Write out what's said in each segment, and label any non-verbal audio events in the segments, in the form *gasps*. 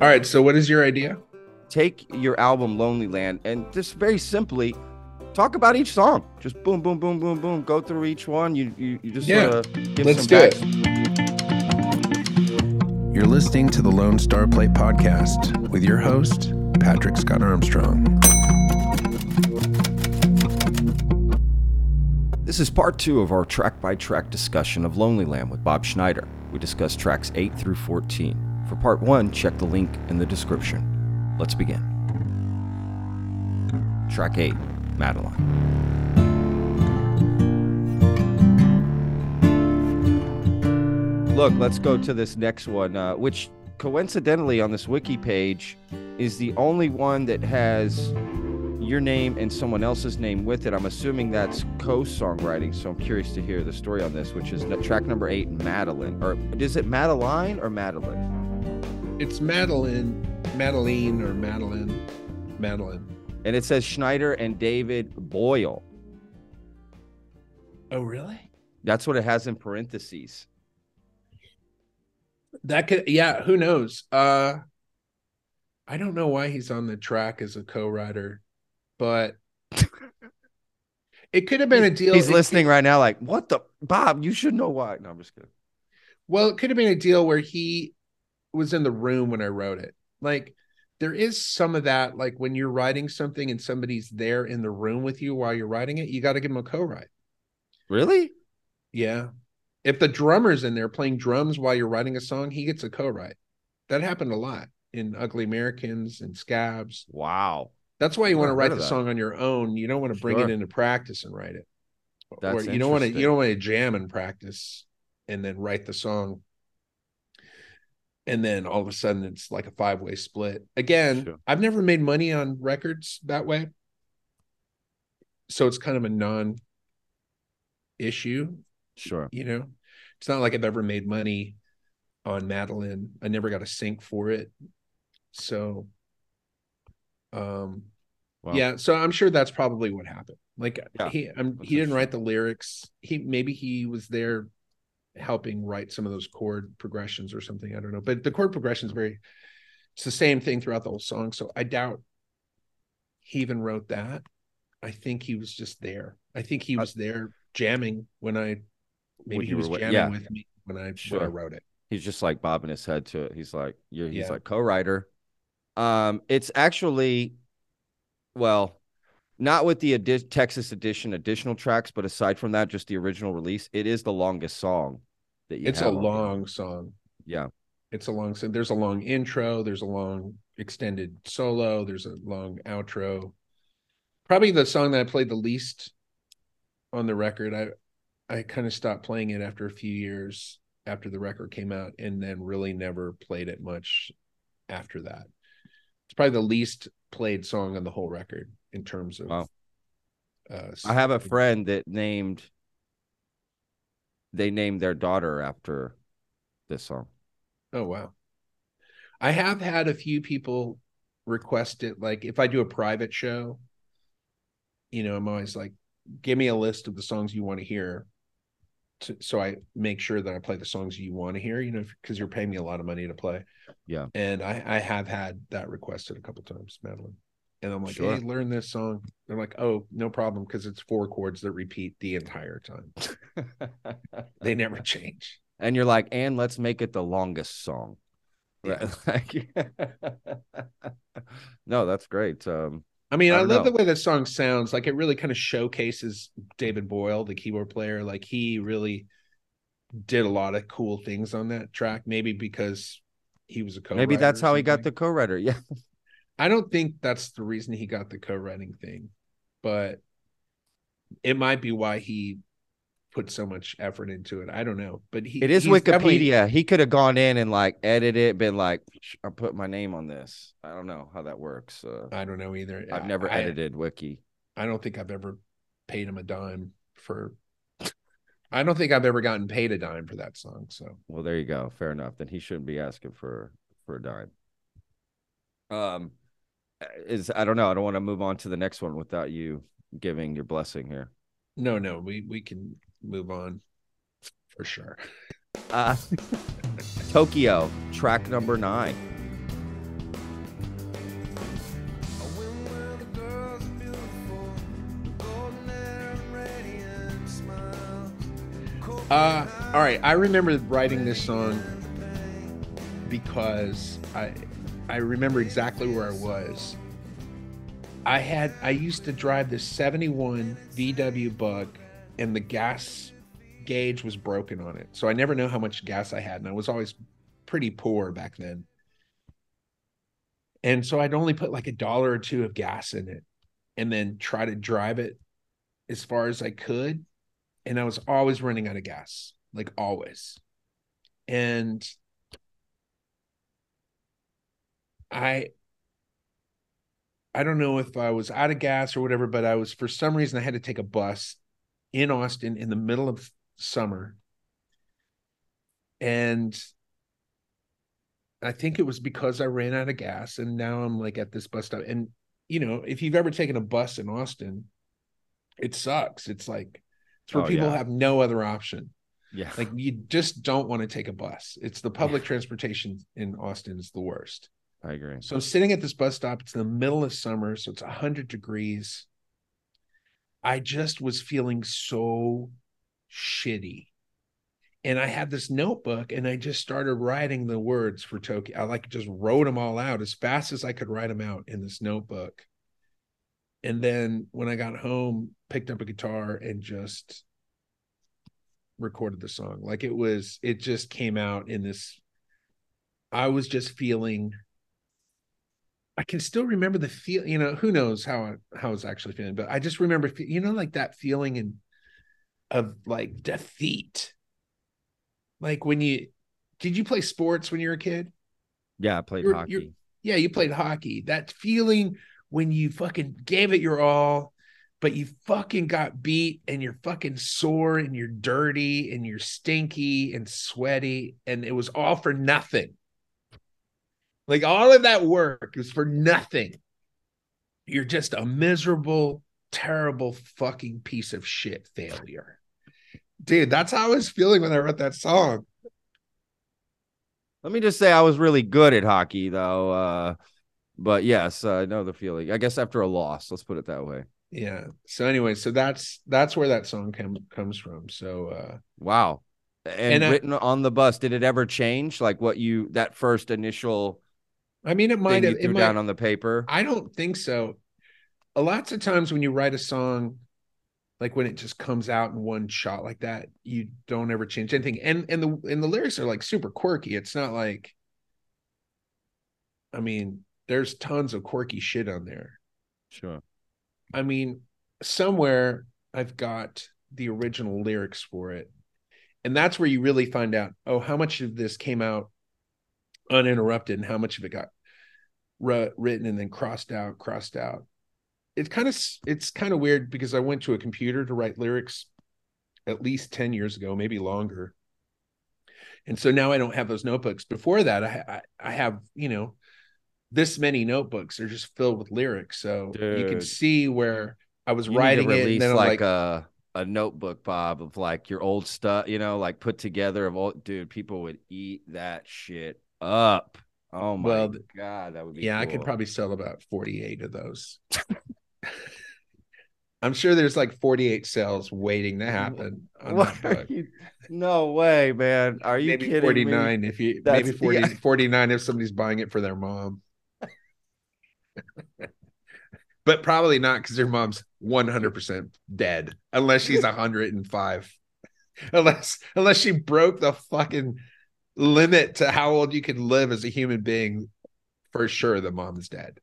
All right. So, what is your idea? Take your album Lonely Land and just very simply talk about each song. Just boom, boom, boom, boom, boom. Go through each one. You you, you just Yeah. sort of give Let's some do it. You're listening to the Lone Star Plate podcast with your host, Patrick Scott Armstrong. This is part two of our track by track discussion of Lonely Land with Bob Schneider. We discussed tracks 8 through 14. For part one, check the link in the description. Let's begin. Track 8 Madeline. Look, let's go to this next one, uh, which coincidentally on this wiki page is the only one that has your name and someone else's name with it. I'm assuming that's co-songwriting, so I'm curious to hear the story on this, which is track number eight, Madeline. Or is it Madeline or Madeline? It's Madeline, Madeline, or Madeline, Madeline. And it says Schneider and David Boyle. Oh, really? That's what it has in parentheses. That could, yeah. Who knows? Uh, I don't know why he's on the track as a co-writer, but *laughs* it could have been a deal. He's it- listening right now, like, what the Bob? You should know why. No, I'm just kidding. Well, it could have been a deal where he was in the room when I wrote it. Like there is some of that, like when you're writing something and somebody's there in the room with you while you're writing it, you got to give them a co-write. Really? Yeah. If the drummer's in there playing drums while you're writing a song, he gets a co-write. That happened a lot in Ugly Americans and Scabs. Wow. That's why you want to write the that. song on your own. You don't want to bring Sure. it into practice and write it. That's or you don't want to you don't want to jam and practice and then write the song. And then all of a sudden it's like a five-way split. Again, Sure. I've never made money on records that way. So it's kind of a non-issue Sure. you know it's not like i've ever made money on madeline i never got a sync for it so um Wow. yeah so i'm sure that's probably what happened like Yeah, he I'm, he didn't write the lyrics he maybe he was there helping write some of those chord progressions or something i don't know but the chord progression is very it's the same thing throughout the whole song so i doubt he even wrote that i think he was just there i think he Uh, was there jamming when i When maybe he was were jamming yeah. with me when I when I wrote it. He's just like bobbing his head to it. He's like, you're, he's Yeah. like co-writer. Um, it's actually, well, not with the edi- Texas edition additional tracks, but aside from that, just the original release, it is the longest song that you It's a have on here. long song. Yeah. It's a long song. There's a long intro. There's a long extended solo. There's a long outro. Probably the song that I played the least on the record. I I kind of stopped playing it after a few years after the record came out, and then really never played it much after that. It's probably the least played song on the whole record in terms of. Wow. Uh, I have a friend that named, they named their daughter after this song. Oh wow. I have had a few people request it like if I do a private show, you know, I'm always like give me a list of the songs you want to hear. To, so I make sure that I play the songs you want to hear, you know, because you're paying me a lot of money to play. Yeah. And I, I have had that requested a couple times, Madeline. And I'm like, Sure. hey, learn this song. They're like, oh, no problem, because it's four chords that repeat the entire time. *laughs* They never change. and you're like, and let's make it the longest song. Yeah. *laughs* Like- *laughs* no, that's great. Um, I mean, I I, love know. the way the song sounds. Like it really kind of showcases David Boyle, the keyboard player. Like he really did a lot of cool things on that track. Maybe because he was a co. maybe that's how he got the co-writer. Yeah. I don't think that's the reason he got the co-writing thing, but it might be why he put so much effort into it. I don't know, but he It is Wikipedia. He could have gone in and like edited it, been like, I put my name on this. I don't know how that works. Uh, I don't know either. I've never I, edited Wiki. I don't think I've ever paid him a dime for. *laughs* I don't think I've ever gotten paid a dime for that song. So Well, there you go. Fair enough. Then he shouldn't be asking for for a dime. Um, is I don't know. I don't want to move on to the next one without you giving your blessing here. No, no, we we can move on for sure. Uh, *laughs* Tokyo, track number nine. Uh, all right. I remember writing this song because I I remember exactly where I was. I had I used to drive this 71 VW Bug and the gas gauge was broken on it. So I never know how much gas I had and I was always pretty poor back then. And so I'd only put like a dollar or two of gas in it and then try to drive it as far as I could and I was always running out of gas, like always. And I I don't know if I was out of gas or whatever, but I was for some reason I had to take a bus in Austin in the middle of summer. And I think it was because I ran out of gas and now I'm like at this bus stop. And you know, if you've ever taken a bus in Austin, it sucks. It's like it's where Oh, people yeah. have no other option. Yeah. Like you just don't want to take a bus. It's the public transportation in Austin is the worst. I agree. So I'm sitting at this bus stop. It's the middle of summer, so it's 100 degrees. I just was feeling so shitty. And I had this notebook and I just started writing the words for Tokyo. I like just wrote them all out as fast as I could write them out in this notebook. And then when I got home, picked up a guitar and just recorded the song. Like it was, it just came out in this. I was just feeling I can still remember the feel. You know, who knows how how I was actually feeling, but I just remember, you know, like that feeling and of like defeat. Like when you did you play sports when you were a kid? Yeah, I played You're- hockey. you're- Yeah, you played hockey. That feeling when you fucking gave it your all, but you fucking got beat and you're fucking sore and you're dirty and you're stinky and sweaty and it was all for nothing. Like all of that work is for nothing. You're just a miserable, terrible fucking piece of shit failure. Dude, that's how I was feeling when I wrote that song. Let me just say I was really good at hockey though. Uh, but yes, I know the feeling. I guess after a loss, let's put it that way. yeah so anyway so that's that's where that song com- comes from so uh Wow. And, And I- written on the bus, did it ever change? Like what you that first initial i mean it might have it might, down on the paper? i don't think so a lots of times when you write a song like when it just comes out in one shot like that you don't ever change anything and and the and the lyrics are like super quirky it's not like i mean there's tons of quirky shit on there Sure. I mean, somewhere I've got the original lyrics for it. And that's where you really find out, oh, how much of this came out uninterrupted and how much of it got written and then crossed out, crossed out. It's kind of it's kind of weird because I went to a computer to write lyrics at least 10 years ago, maybe longer. And so now I don't have those notebooks. Before that, I I, I have, you know, this many notebooks. They're just filled with lyrics. So you can see where I was writing it. And then like, like, a a notebook, Bob, of like your old stuff, you know, like put together of old dude, people would eat that shit up. Oh my Well, god, that would be yeah, I could probably sell about 48 of those. *laughs* I'm sure there's like 48 sales waiting to happen on What that are book. you- No way, man. Are you maybe kidding 49 if you That's- maybe 40 yeah. *laughs* 49 if somebody's buying it for their mom. *laughs* but probably not because their mom's 100% dead unless she's 105. unless unless she broke the fucking limit to how old you can live as a human being. For sure, the mom is dead.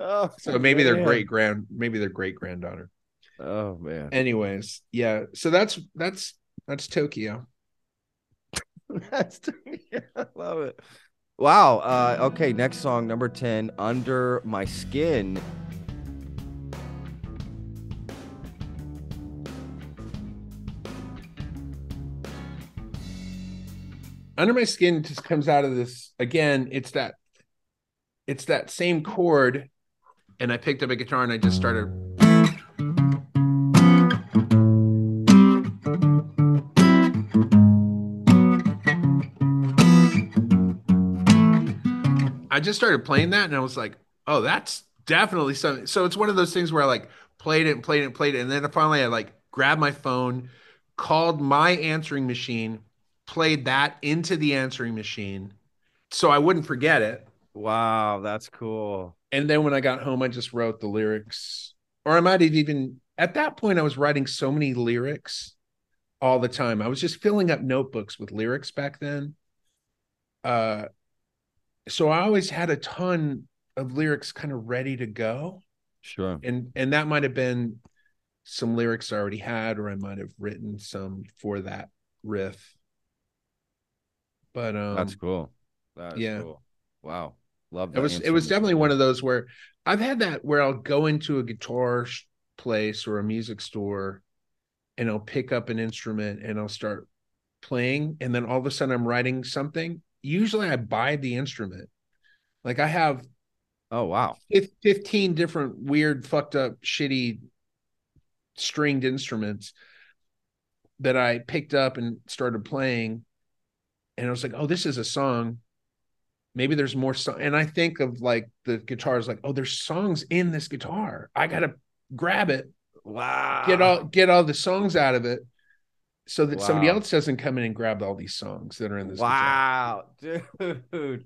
Oh, So maybe their great grand, maybe their great granddaughter. Oh man. Anyways, yeah. So that's that's that's Tokyo. *laughs* That's Tokyo. *laughs* I love it. Wow. Uh, okay, next song, number 10, Under My Skin. Under my skin just comes out of this again. It's that, it's that same chord, and I picked up a guitar and I just started. I just started playing that and I was like, oh, that's definitely something. So it's one of those things where I like played it and played it and played it. And then finally I like grabbed my phone, called my answering machine, played that into the answering machine so I wouldn't forget it. Wow, that's cool. And then when I got home, I just wrote the lyrics, or I might have even at that point, I was writing so many lyrics all the time. I was just filling up notebooks with lyrics back then. Uh, so I always had a ton of lyrics kind of ready to go. Sure. And and that might have been some lyrics I already had, or I might have written some for that riff. But um that's cool. That yeah. Cool. Wow. Love that. It was it was definitely one of those where I've had that where I'll go into a guitar place or a music store and I'll pick up an instrument and I'll start playing and then all of a sudden I'm writing something. Usually I buy the instrument. Like I have Oh wow. 15 different weird fucked up shitty stringed instruments that I picked up and started playing and I was like, "Oh, this is a song." Maybe there's more song and I think of like the guitars like, "Oh, there's songs in this guitar. I got to grab it Wow. get all get all the songs out of it so that Wow. somebody else doesn't come in and grab all these songs that are in this guitar. Wow, *laughs* dude.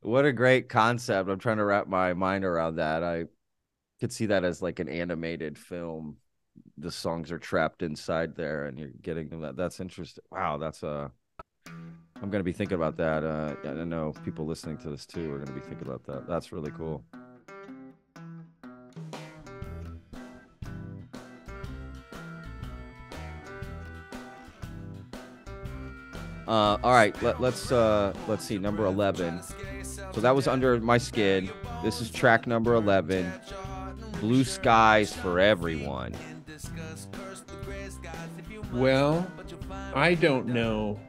What a great concept. I'm trying to wrap my mind around that. I could see that as like an animated film. The songs are trapped inside there and you're getting them that that's interesting. Wow, that's uh I'm gonna be thinking about that. Uh I know people listening to this too are gonna be thinking about that. That's really cool. Uh, all right, let, let's uh, let's see number eleven. So that was under my skin. This is track number eleven. Blue skies for everyone. Well, I don't know.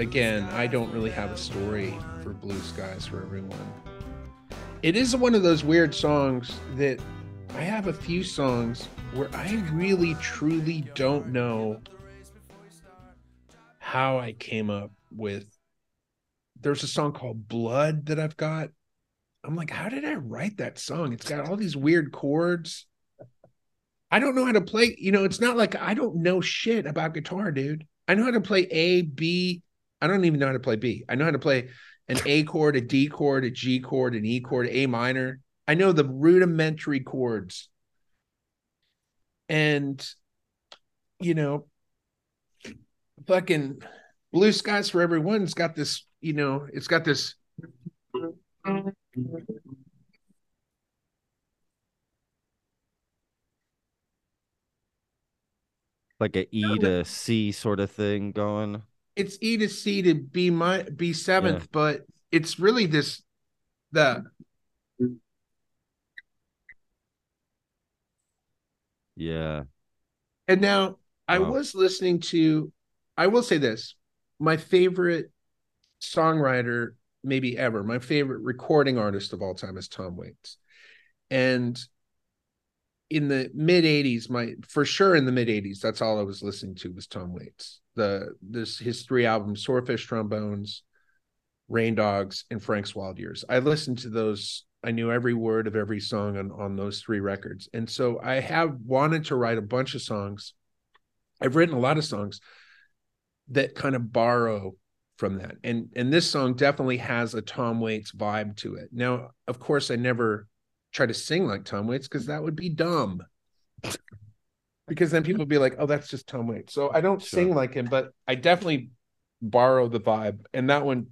Again, I don't really have a story for Blue Skies for everyone. It is one of those weird songs that I have a few songs where I really truly don't know how I came up with. There's a song called Blood that I've got. I'm like, how did I write that song? It's got all these weird chords. I don't know how to play. You know, it's not like I don't know shit about guitar, dude. I know how to play A, B. I don't even know how to play B. I know how to play an A chord, a D chord, a G chord, an E chord, A minor. I know the rudimentary chords. And, you know, fucking Blue Skies for Everyone's got this, you know, it's got this. Like a E to C sort of thing going. It's E to C to B my B seventh, Yeah. but it's really this the Yeah. and now I Wow. was listening to I will say this, my favorite songwriter maybe ever, my favorite recording artist of all time is Tom Waits. And in the mid 80s, my for sure in the mid 80s, that's all I was listening to was Tom Waits. The this his three albums, Swordfish Trombones, Rain Dogs, and Frank's Wild Years. I listened to those. I knew every word of every song on, on those three records. And so I have wanted to write a bunch of songs. I've written a lot of songs that kind of borrow from that. And and this song definitely has a Tom Waits vibe to it. Now, of course, I never try to sing like Tom Waits because that would be dumb. Because then people would be like, "Oh, that's just Tom Waits." So I don't Sure. sing like him, but I definitely borrow the vibe. And that one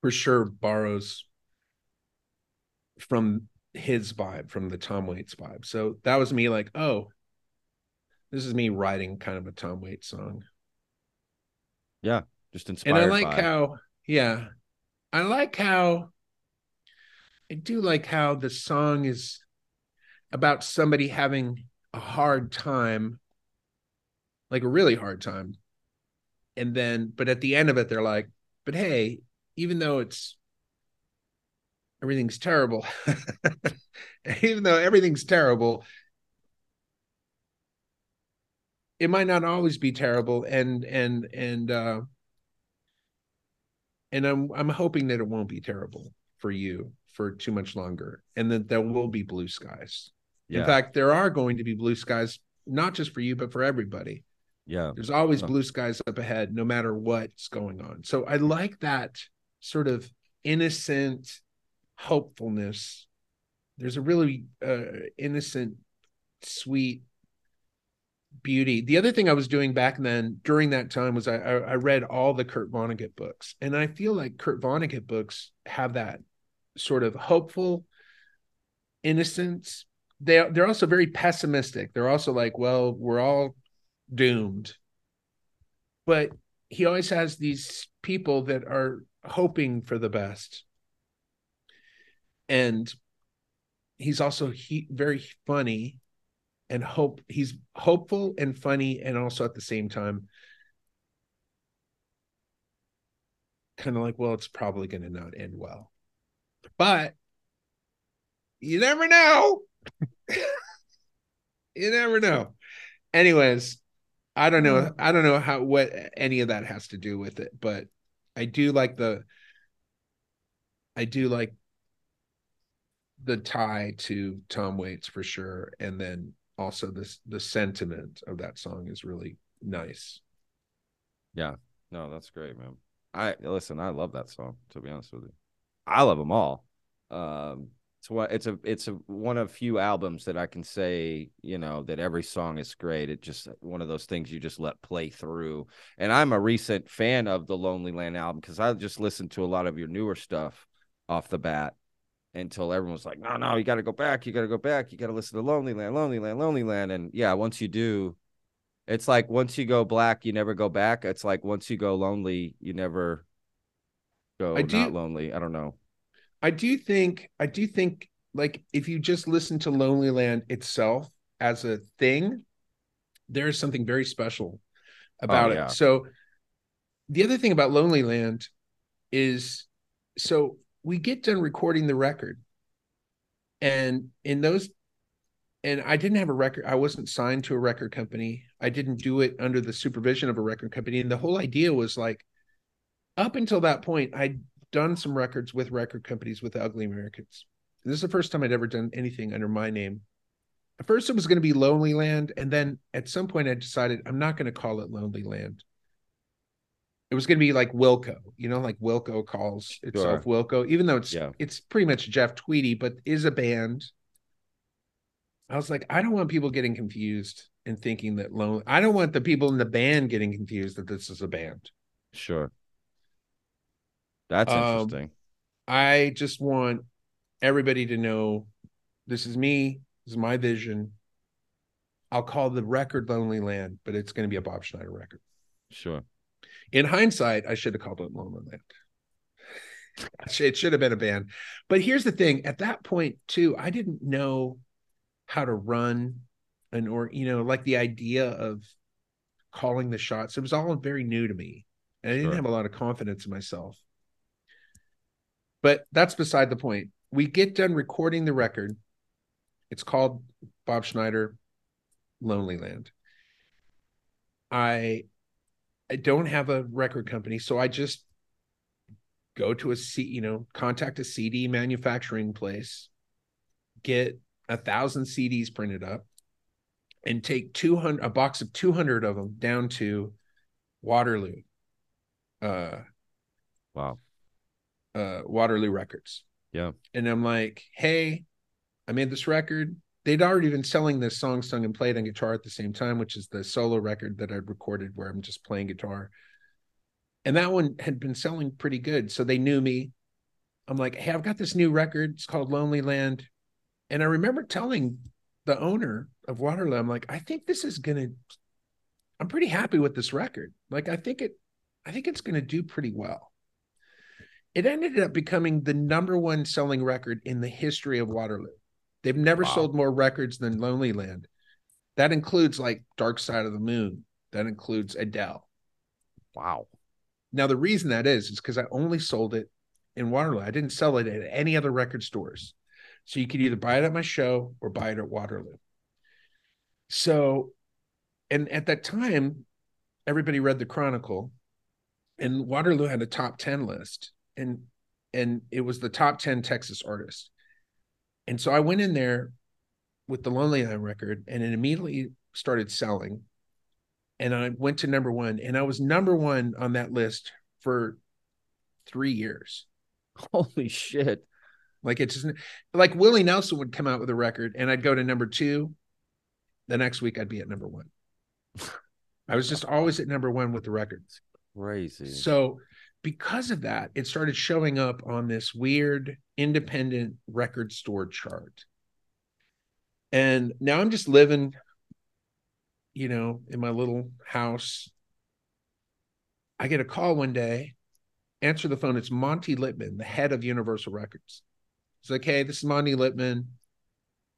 for sure borrows from his vibe, from the Tom Waits vibe. So that was me like, "Oh, this is me writing kind of a Tom Waits song." Yeah, just inspired and I like how, yeah, I like how, I do like how the song is about somebody having a hard time, like a really hard time. And then, but at the end of it, they're like, but hey, even though it's, everything's terrible, *laughs* even though everything's terrible, it might not always be terrible. And, and, and, uh, and I'm I'm hoping that it won't be terrible for you for too much longer, and that there will be blue skies. Yeah. In fact, there are going to be blue skies, not just for you, but for everybody. Yeah. There's always blue skies up ahead, no matter what's going on. So I like that sort of innocent hopefulness. There's a really uh, innocent, sweet beauty. The other thing I was doing back then during that time was I, I, I read all the Kurt Vonnegut books, and I feel like Kurt Vonnegut books have that sort of hopeful innocence. They they're also very pessimistic. They're also like, well, we're all doomed. But he always has these people that are hoping for the best. And he's also he, very funny and hope he's hopeful and funny and also at the same time kind of like well it's probably going to not end well but you never know *laughs* you never know anyways i don't know i don't know how what any of that has to do with it but i do like the i do like the tie to tom waits for sure and then also this the sentiment of that song is really nice Yeah, No, that's great, man. I listen. I love that song. To be honest with you, I love them all. Um, it's one. It's a. It's a one of few albums that I can say, you know, that every song is great. It just one of those things you just let play through. And I'm a recent fan of the Lonely Land album because I just listened to a lot of your newer stuff off the bat until everyone was like, no, no, you got to go back. You got to go back. You got to listen to Lonely Land, Lonely Land, Lonely Land. And yeah, once you do, it's like once you go black, you never go back. It's like once you go lonely, you never go I do- not lonely. I don't know. I do think I do think like if you just listen to Lonely Land itself as a thing, there's something very special oh, about yeah. it. So the other thing about Lonely Land is so we get done recording the record. And in those and I didn't have a record, I wasn't signed to a record company. I didn't do it under the supervision of a record company. And the whole idea was like up until that point, I'd done some records with record companies with the Ugly Americans. This is the first time I'd ever done anything under my name. At first, it was going to be Lonely Land, and then at some point, I decided I'm not going to call it Lonely Land. It was going to be like Wilco, you know, like Wilco calls itself Wilco, even though it's Yeah. it's pretty much Jeff Tweedy, but is a band. I was like, I don't want people getting confused and thinking that lonely. I don't want the people in the band getting confused that this is a band. Sure. That's Um, interesting. I just want everybody to know this is me. This is my vision. I'll call the record Lonely Land, but it's going to be a Bob Schneider record. Sure. In hindsight, I should have called it Lonely Land. It should have been a band. But here's the thing at that point, too, I didn't know how to run an or, you know, like the idea of calling the shots. It was all very new to me. And I didn't Sure. have a lot of confidence in myself. But that's beside the point. We get done recording the record. It's called Bob Schneider Lonely Land. I I don't have a record company, so I just go to a C, you know, contact a CD manufacturing place, get a thousand CDs printed up, and take 200 a box of 200 of them down to Waterloo. Uh Wow. Uh Waterloo Records. Yeah. And I'm like, hey, I made this record. They'd already been selling this song sung and played on guitar at the same time, which is the solo record that I'd recorded where I'm just playing guitar. And that one had been selling pretty good. So they knew me. I'm like, hey, I've got this new record. It's called Lonely Land. And I remember telling the owner of Waterloo, I'm like, I think this is gonna I'm pretty happy with this record. Like I think it I think it's gonna do pretty well it ended up becoming the number one selling record in the history of Waterloo. They've never Wow. sold more records than Lonely Land. That includes like Dark Side of the Moon. That includes Adele. Wow. Now the reason that is is because I only sold it in Waterloo. I didn't sell it at any other record stores. So you could either buy it at my show or buy it at Waterloo. So, and at that time, everybody read the Chronicle, and Waterloo had a top 10 list, and and it was the top 10 Texas artists. And so I went in there with the Lonely Land record, and it immediately started selling. and I went to number one, and I was number one on that list for three years. *laughs* Holy shit. Like it's just like Willie Nelson would come out with a record and I'd go to number two. The next week I'd be at number one. *laughs* I was just always at number one with the records. Crazy. So because of that, it started showing up on this weird independent record store chart. And now I'm just living, you know, in my little house. I get a call one day, answer the phone. It's Monte Lipman, the head of Universal Records. He's like, hey, this is Monte Lipman.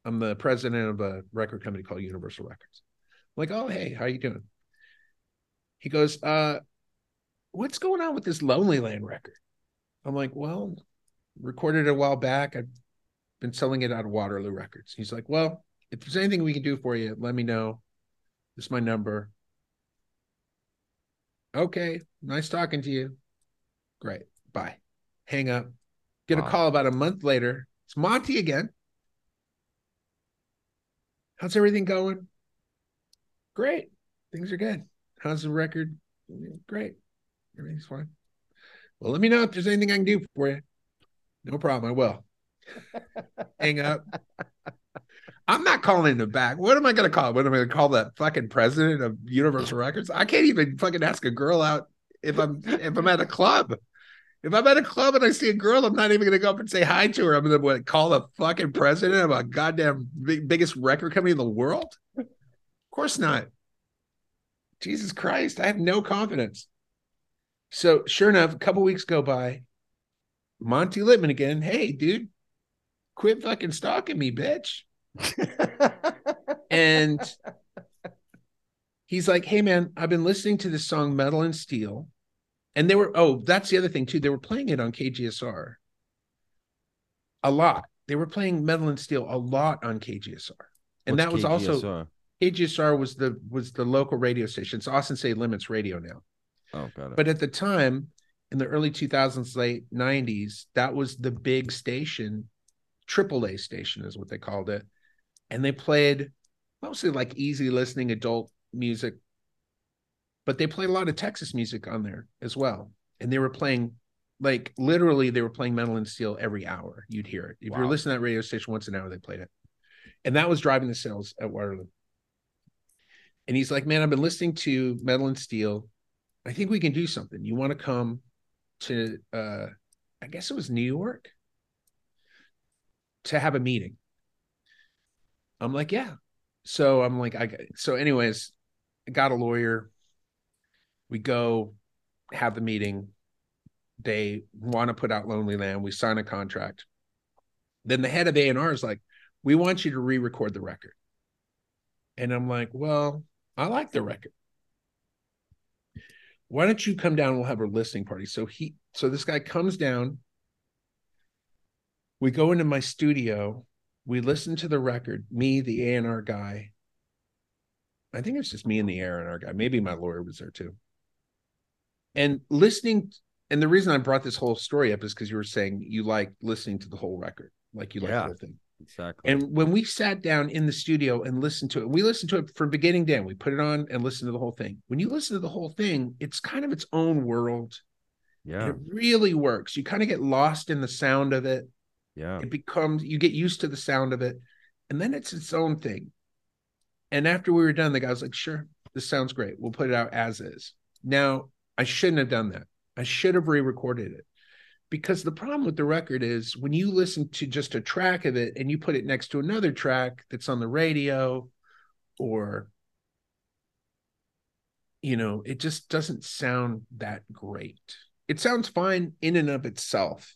I'm the president of a record company called Universal Records. I'm like, oh, hey, how you doing? He goes, uh, what's going on with this Lonely Land record? I'm like, well, recorded it a while back. I've been selling it out of Waterloo Records. He's like, well, if there's anything we can do for you, let me know. This is my number. Okay, nice talking to you. Great. Bye. Hang up. Get Wow. a call about a month later. It's Monte again. How's everything going? Great. Things are good. How's the record? Great. Everything's fine. Well, let me know if there's anything I can do for you. No problem. I will. *laughs* Hang up. I'm not calling him back. What am I going to call? What am I going to call that fucking president of Universal Records? I can't even fucking ask a girl out if I'm if I'm at a club. If I'm at a club and I see a girl, I'm not even going to go up and say hi to her. I'm going to call the fucking president of a goddamn big, biggest record company in the world. Of course not. Jesus Christ, I have no confidence. So sure enough, a couple weeks go by. Monte Lipman again. Hey, dude, quit fucking stalking me, bitch. And he's like, Hey man, I've been listening to this song Metal and Steel. And they were, oh, that's the other thing too. They were playing it on KGSR a lot. They were playing Metal and Steel a lot on KGSR. And What's that was also KGSR? KGSR was the was the local radio station. It's Austin State Limits Radio now. Oh, got it. But at the time, in the early 2000s, late 90s, that was the big station, AAA station is what they called it. And they played mostly like easy listening adult music, but they played a lot of Texas music on there as well. And they were playing like literally they were playing Metal and Steel every hour. You'd hear it. If you were listening to that radio station once an hour, they played it. And that was driving the sales at Waterloo. And he's like, Man, I've been listening to Metal and Steel. I think we can do something. You want to come to uh I guess it was New York to have a meeting. I'm like, yeah. So I'm like, I so anyways, I got a lawyer. We go have the meeting. They want to put out Lonely Land. We sign a contract. Then the head of A&R is like, we want you to re-record the record. And I'm like, well, I like the record why don't you come down? We'll have a listening party. So he, so this guy comes down. We go into my studio. We listen to the record. Me, the A and R guy. I think it's just me and the A and R guy. Maybe my lawyer was there too. And listening, and the reason I brought this whole story up is because you were saying you like listening to the whole record, like you like Yeah. the whole thing. Exactly. And when we sat down in the studio and listened to it, we listened to it from beginning to end. We put it on and listened to the whole thing. When you listen to the whole thing, it's kind of its own world. yeah, It really works. You kind of get lost in the sound of it. yeah. It becomes you get used to the sound of it, and then it's its own thing. And after we were done, the guy was like, "Sure, this sounds great. We'll put it out as is." Now, I shouldn't have done that. I should have re-recorded it. Because the problem with the record is when you listen to just a track of it and you put it next to another track that's on the radio or you know, it just doesn't sound that great. It sounds fine in and of itself.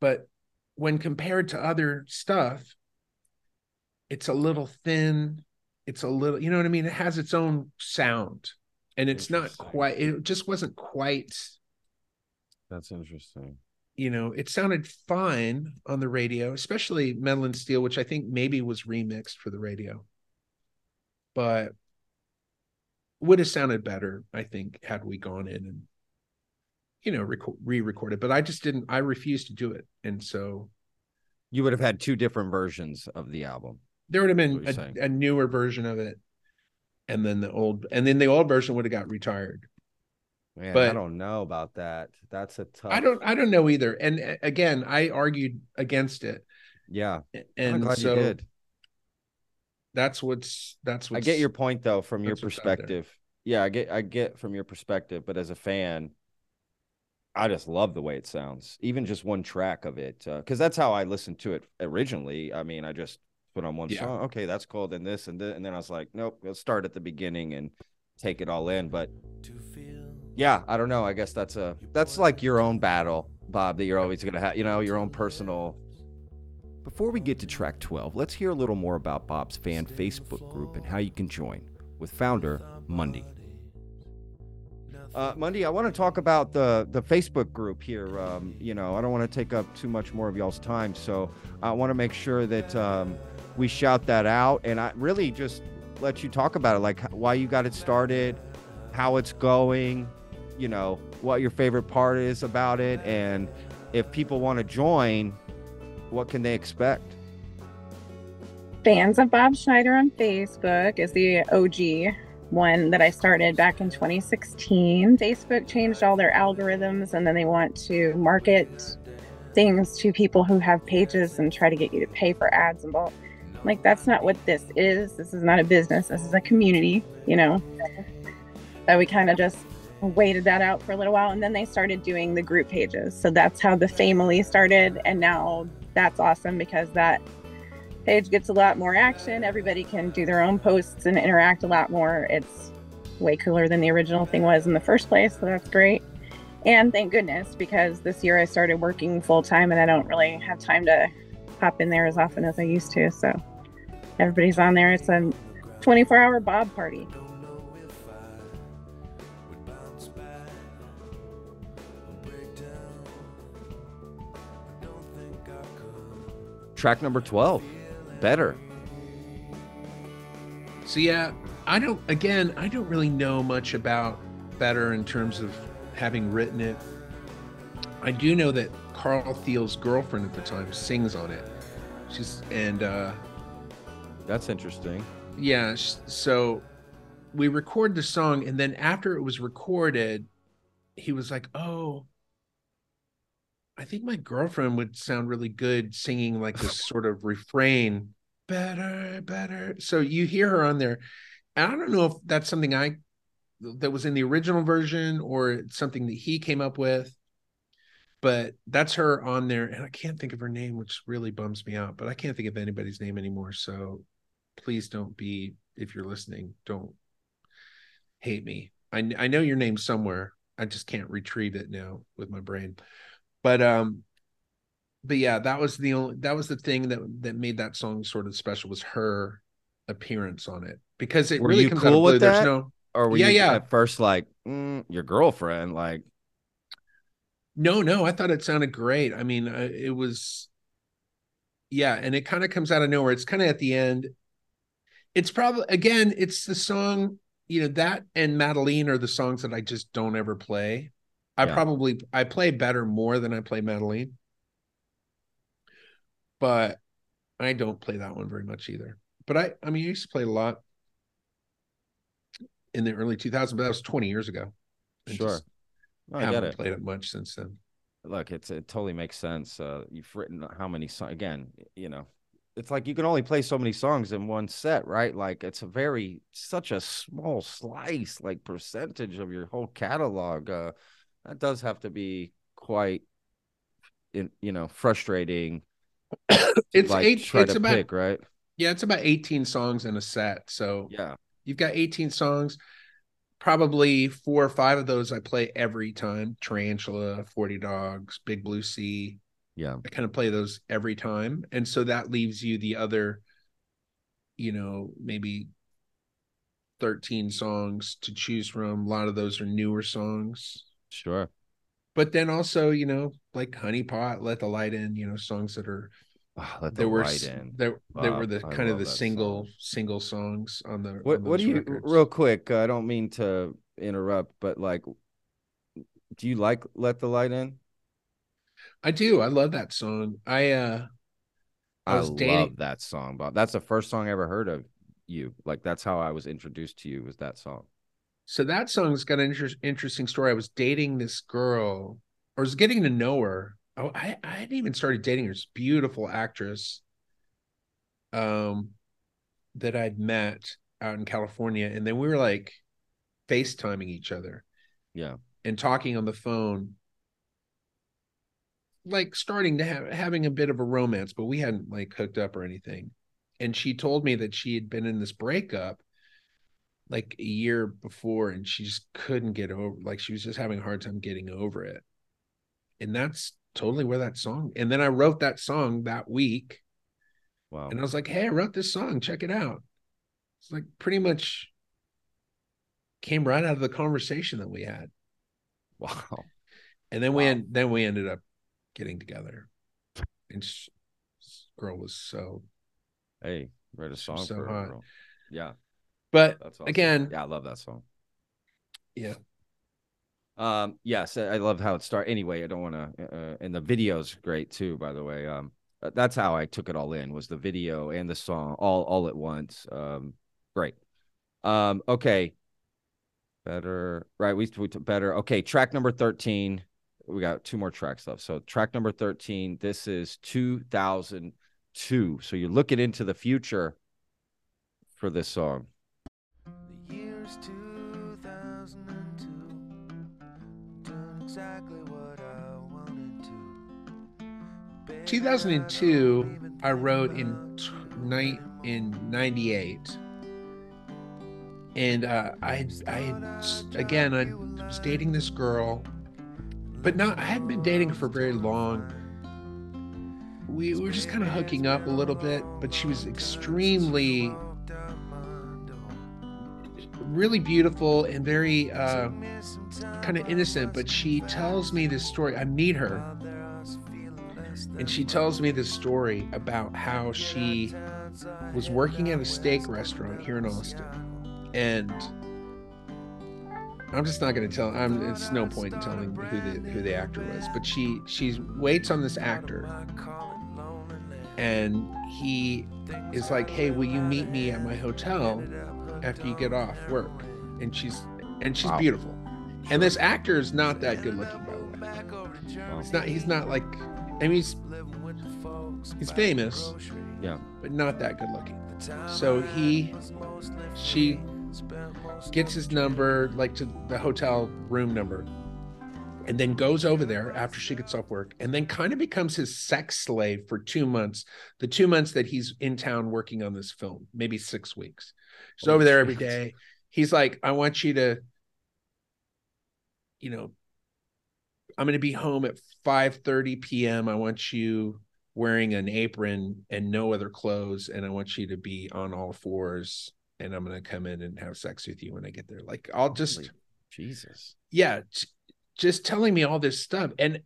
But when compared to other stuff, it's a little thin. It's a little, you know what I mean? It has its own sound. And it's not quite, it just wasn't quite That's interesting. you know, it sounded fine on the radio, especially Metal and Steel, which I think maybe was remixed for the radio. But would have sounded better, I think, had we gone in and, you know, re-recorded. But I just didn't. I refused to do it, and so You would have had two different versions of the album. there would have been a, a newer version of it. and then the old and then the old version would have got retired. Man, I don't know about that. That's a tough. I don't I don't know either. And uh, again, I argued against it. Yeah, And I'm glad so you did. that's what's that's what I get your point though from your that's what's out there. perspective. Yeah, I get I get from your perspective, but as a fan, I just love the way it sounds. Even just one track of it, because that's how I listened to it originally. I mean, I just put on one Yeah. song. Okay, that's cool. Then this and this, and then I was like, nope, let's start at the beginning and take it all in. But yeah, I don't know. I guess that's a that's like your own battle, Bob. That you're always gonna have. You know, your own personal. Before we get to track 12, let's hear a little more about Bob's fan Facebook group and how you can join with founder Mundy. Uh, Mundy, I want to talk about the the Facebook group here. Um, you know, I don't want to take up too much more of y'all's time, so I want to make sure that um, we shout that out and I really just let you talk about it, like why you got it started, how it's going, you know, what your favorite part is about it, and if people want to join, what can they expect? Fans of Bob Schneider on Facebook is the OG one that I started back in 2016. Facebook changed all their algorithms and then they want to market things to people who have pages and try to get you to pay for ads and all. Like, that's not what this is. This is not a business. This is a community, you know. that we kind of just waited that out for a little while and then they started doing the group pages. So that's how the family started. And now that's awesome because that page gets a lot more action. Everybody can do their own posts and interact a lot more. It's way cooler than the original thing was in the first place, so that's great. And thank goodness because this year I started working full time and I don't really have time to pop in there as often as I used to. So everybody's on there. It's a 24 hour Bob party. Track number 12, better. So yeah, I don't again, I don't really know much about Better in terms of having written it. I do know that Carl Thiel's girlfriend at the time sings on it. She's and uh That's interesting. yeah, so we record the song and then after it was recorded, he was like, "Oh, I think my girlfriend would sound really good singing like this *laughs* sort of refrain, better, better." So you hear her on there. And I don't know if that's something I that was in the original version or something that he came up with. But that's her on there, and I can't think of her name, which really bums me out. But I can't think of anybody's name anymore. So please don't be if you're listening don't hate me i, I know your name somewhere i just can't retrieve it now with my brain but um but yeah that was the only that was the thing that that made that song sort of special was her appearance on it because it Were really you comes cool out of blue with there's that? no Or were Yeah, you yeah. at first like, mm, your girlfriend? Like, No, no, I thought it sounded great. I mean, uh, it was, yeah, and it kind of comes out of nowhere. It's kind of at the end. It's probably again, it's the song, you know, that and Madeline are the songs that I just don't ever play. I Yeah. probably I play better more than I play Madeline, but I don't play that one very much either. But I, I mean, I used to play a lot in the early 2000s, but that was 20 years ago. I sure. No, I haven't it. played it much since then. Look, it's it totally makes sense. Uh, you've written how many songs? Again, you know, it's like you can only play so many songs in one set, right? Like it's a very such a small slice, like percentage of your whole catalog. Uh, that does have to be quite, in, you know, frustrating. *coughs* It's like, eight. Try It's to about pick, right? Yeah, it's about 18 songs in a set. So Yeah. you've got 18 songs. Probably four or five of those I play every time. Tarantula, 40 Dogs, Big Blue Sea. Yeah. I kind of play those every time. And so that leaves you the other, you know, maybe 13 songs to choose from. A lot of those are newer songs. Sure. But then also, you know, like Honey Pot, Let the Light In, you know, songs that are Ah, let the there were light in. there there were the I kind of the single song. single songs on the What on what do those you records. real quick? uh, I don't mean to interrupt, but like, do you like "Let the Light In"? I do. I love that song. I uh I I, love dating- that song, Bob. That's the first song I ever heard of you. Like that's how I was introduced to you was that song. So that song's got an inter- interesting story. I was dating this girl, or was getting to know her. Oh, I, I hadn't even started dating her. This beautiful actress, um, that I'd met out in California, and then we were like FaceTiming each other Yeah. and talking on the phone, like starting to have having a bit of a romance, but we hadn't like hooked up or anything. And she told me that she had been in this breakup like a year before and she just couldn't get over like she was just having a hard time getting over it. And that's totally where that song. And then I wrote that song that week Wow. and I was like, "Hey, I wrote this song. Check it out." It's like pretty much came right out of the conversation that we had. Wow. And then we en- then we ended up getting together. And this girl was so Hey, write a song so for her, hot. Yeah, but that's awesome. again, Yeah, I love that song. yeah. Um, yes, I love how it started. Anyway, I don't want to. Uh, and the video's great too, by the way. Um, uh, that's how I took it all in was the video and the song all all at once. Um, great. Um, okay. Better, right? We we took better. Okay, track number thirteen. We got two more tracks left. So track number thirteen. This is two thousand two. So you're looking into the future for this song. The year's 2002. Done exactly what I wanted to. 2002 I wrote in night in 98 and uh, I I again I was dating this girl but not I hadn't been dating for very long we were just kind of hooking up a little bit but she was extremely really beautiful and very uh, kind of innocent but she tells me this story I meet her and she tells me this story about how she was working at a steak restaurant here in Austin, and I'm just not going to tell. I'm. It's no point in telling who the who the actor was, but she she waits on this actor, and he is like, "Hey, will you meet me at my hotel after you get off work?" And she's and she's Wow. beautiful, and this actor is not that good looking, by the way. Wow. He's not. He's not like. I mean, he's he's famous, Yeah. but not that good looking. So he, she gets his number, like to the hotel room number, and then goes over there after she gets off work, and then kind of becomes his sex slave for two months. The two months that he's in town working on this film, maybe six weeks. He's over there every *laughs* day. He's like, I want you to, you know, I'm going to be home at 5:30 p.m. I want you wearing an apron and no other clothes and I want you to be on all fours and I'm going to come in and have sex with you when I get there. Like I'll just Holy Jesus. yeah, just telling me all this stuff and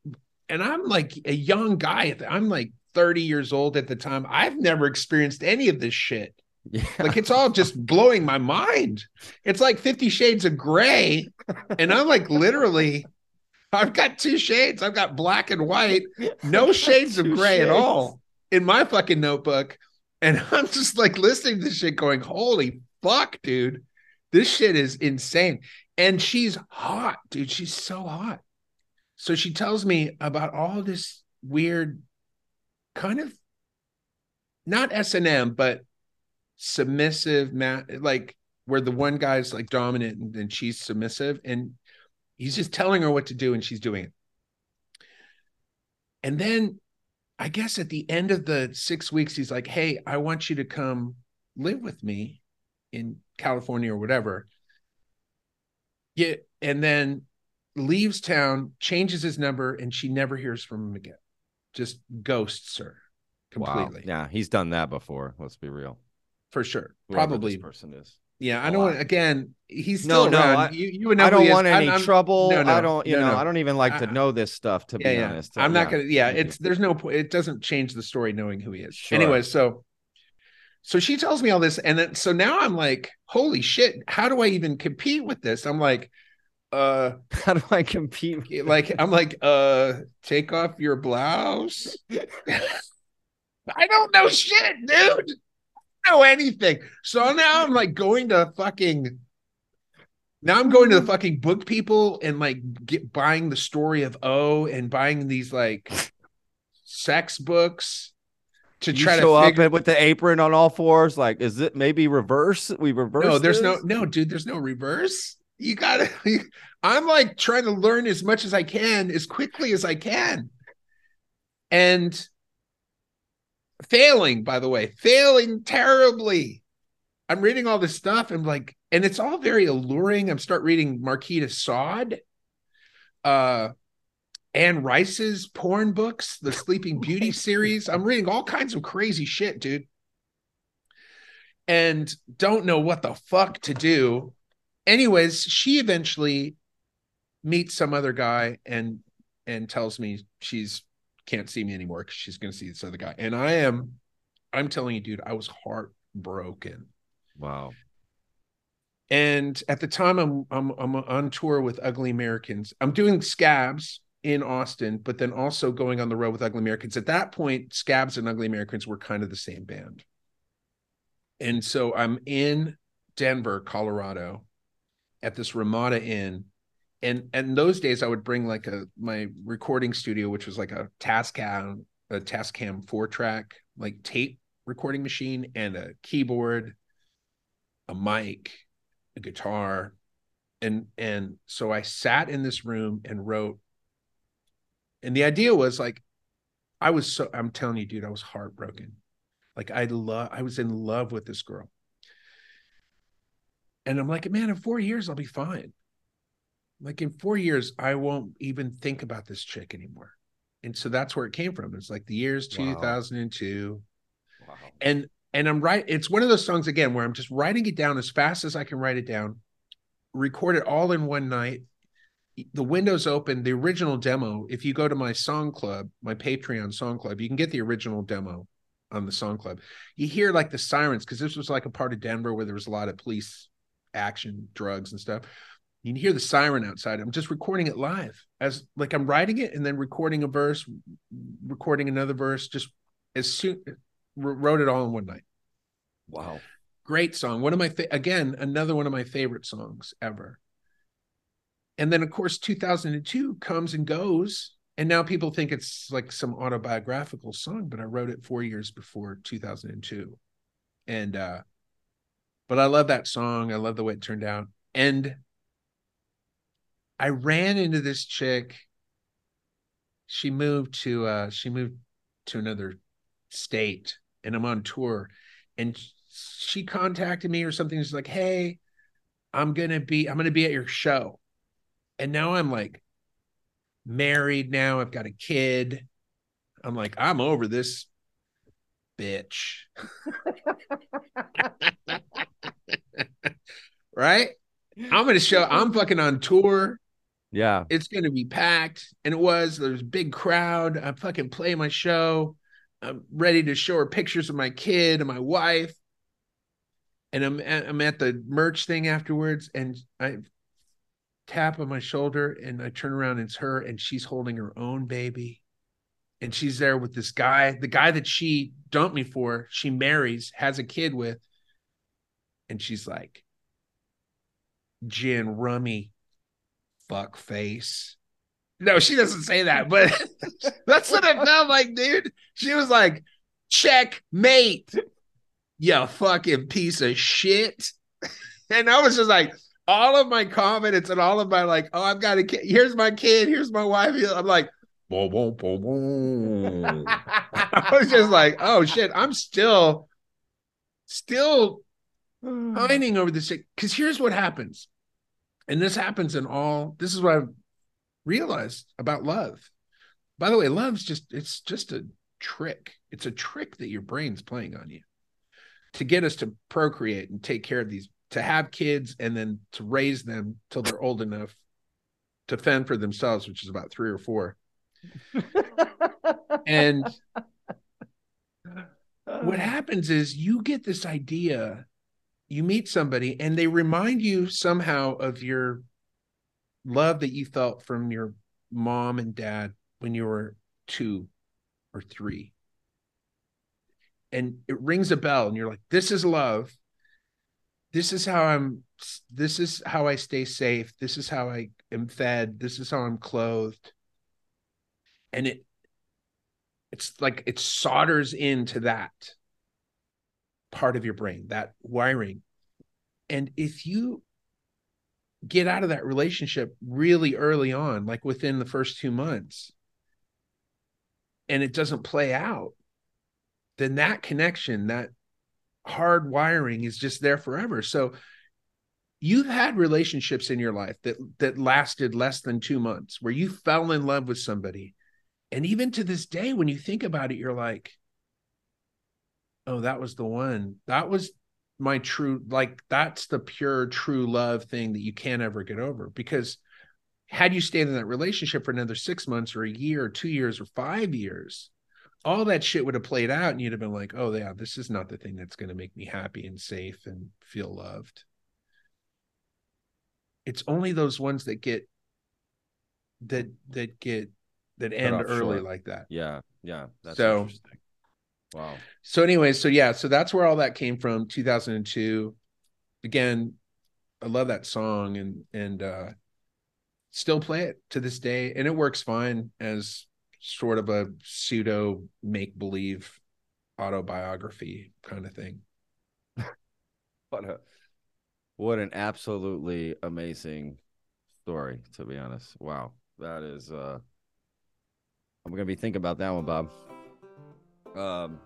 and I'm like a young guy. I'm like 30 years old at the time. I've never experienced any of this shit. Yeah. Like it's all just blowing my mind. It's like 50 shades of gray and I'm like literally I've got two shades. I've got black and white no *laughs* shades of gray at all in my fucking notebook. And *laughs* I'm just like listening to this shit going, holy fuck, dude. This shit is insane. And she's hot, dude. She's so hot. So she tells me about all this weird kind of not S&M, but submissive, like where the one guy's like dominant and then she's submissive. And he's just telling her what to do and she's doing it. And then I guess at the end of the six weeks, he's like, Hey, I want you to come live with me in California or whatever. Yeah. And then leaves town, changes his number, and she never hears from him again. Just ghosts her completely. Wow. Yeah, he's done that before. Let's be real. For sure. Whoever Probably. this person is. Yeah. I don't want again, he's No, still no. I- you, you would know I don't want any I'm- trouble. no, no, I don't, you no, know, no. I don't even like to know this stuff. To yeah, be yeah. honest, I'm not gonna. Yeah, it's there's no point. It doesn't change the story knowing who he is. Sure. Anyway, so so she tells me all this, and then so now I'm like, holy shit! How do I even compete with this? I'm like, uh, *laughs* How do I compete? with- like I'm like, uh, take off your blouse. *laughs* *laughs* I don't know shit, dude. Know anything. So now I'm like going to fucking now I'm going to the fucking BookPeople and like get buying the story of O and buying these like sex books to You try show to up figure and with the apron on all fours. Like, is it maybe reverse? We reverse. No, there's no this? no dude, there's no reverse. You gotta *laughs* I'm like trying to learn as much as I can as quickly as I can. And failing, by the way, failing terribly. I'm reading all this stuff and like, and it's all very alluring. I'm start reading Marquis de Sade, uh, Anne Rice's porn books, the Sleeping Beauty series. I'm reading all kinds of crazy shit, dude. And don't know what the fuck to do. Anyways, she eventually meets some other guy and and tells me she's can't see me anymore because she's going to see this other guy. And I am, I'm telling you, dude, I was heartbroken. Wow. And at the time, I'm I'm I'm on tour with Ugly Americans. I'm doing Scabs in Austin, but then also going on the road with Ugly Americans. At that point, Scabs and Ugly Americans were kind of the same band. And so I'm in Denver, Colorado, at this Ramada Inn. And and those days I would bring like a my recording studio, which was like a Tascam, a Tascam four track, like tape recording machine and a keyboard, a mic, a guitar. And and so I sat in this room and wrote. And the idea was like, I was so I'm telling you, dude, I was heartbroken. Like I love I was in love with this girl. And I'm like, man, in four years, I'll be fine. Like in four years, I won't even think about this chick anymore. And so that's where it came from. It's like the years Wow. 2002 Wow. and and i'm right it's one of those songs again where i'm just writing it down as fast as i can write it down record it all in one night the windows open the original demo if you go to my song club my patreon song club you can get the original demo on the song club you hear like the sirens because this was like a part of denver where there was a lot of police action drugs and stuff you can hear the siren outside. I'm just recording it live as like i'm writing it and then recording a verse recording another verse just as soon wrote it all in one night. Wow. great song. One of my fa- again another one of my favorite songs ever. And then of course 2002 comes and goes and now people think it's like some autobiographical song but i wrote it four years before 2002 and uh but i love that song. I love the way it turned out. And i ran into this chick. She moved to uh she moved to another state and i'm on tour and she contacted me or something. She's like hey i'm gonna be i'm gonna be at your show. And now i'm like married now i've got a kid. I'm like i'm over this bitch. *laughs* Right? I'm gonna show i'm fucking on tour Yeah. it's going to be packed. And it was there's a big crowd. I fucking play my show. I'm ready to show her pictures of my kid and my wife. And i'm at, i'm at the merch thing afterwards and i tap on my shoulder and i turn around and it's her and she's holding her own baby. And she's there with this guy the guy that she dumped me for she marries has a kid with. And she's like gin rummy fuck face. No, she doesn't say that, but *laughs* that's what it felt like, dude. She was like, checkmate, you fucking piece of shit. *laughs* And I was just like, all of my confidence and all of my like, oh, I've got a kid. Here's my kid. Here's my wife. I'm like, boom, boom, boom, boom. I was just like, oh shit, I'm still, still *sighs* pining over this because here's what happens and this happens in all this is what i've realized about love. By the way love's just it's just a trick. It's a trick that your brain's playing on you to get us to procreate and take care of these to have kids and then to raise them till they're old enough to fend for themselves which is about three or four. *laughs* And what happens is you get this idea you meet somebody and they remind you somehow of your love that you felt from your mom and dad when you were two or three. And it rings a bell and you're like this is love. This is how i'm this is how i stay safe. This is how i am fed. This is how i'm clothed. And it it's like it solders into that part of your brain that wiring. And if you get out of that relationship really early on like within the first 2 months and it doesn't play out then that connection that hard wiring is just there forever. So you've had relationships in your life that that lasted less than 2 months where you fell in love with somebody. And even to this day when you think about it you're like oh that was the one that was my true like that's the pure true love thing that you can't ever get over because had you stayed in that relationship for another six months or a year or two years or five years all that shit would have played out and you'd have been like oh yeah this is not the thing that's going to make me happy and safe and feel loved it's only those ones that get that that get that end early short. like that Yeah, yeah. That's So- interesting. Wow. so anyway so yeah so that's where all that came from 2002 again i love that song and and uh still play it to this day and it works fine as sort of a pseudo make believe autobiography kind of thing *laughs* What a what an absolutely amazing story, to be honest. Wow. That is uh I'm gonna be thinking about that one, Bob. Um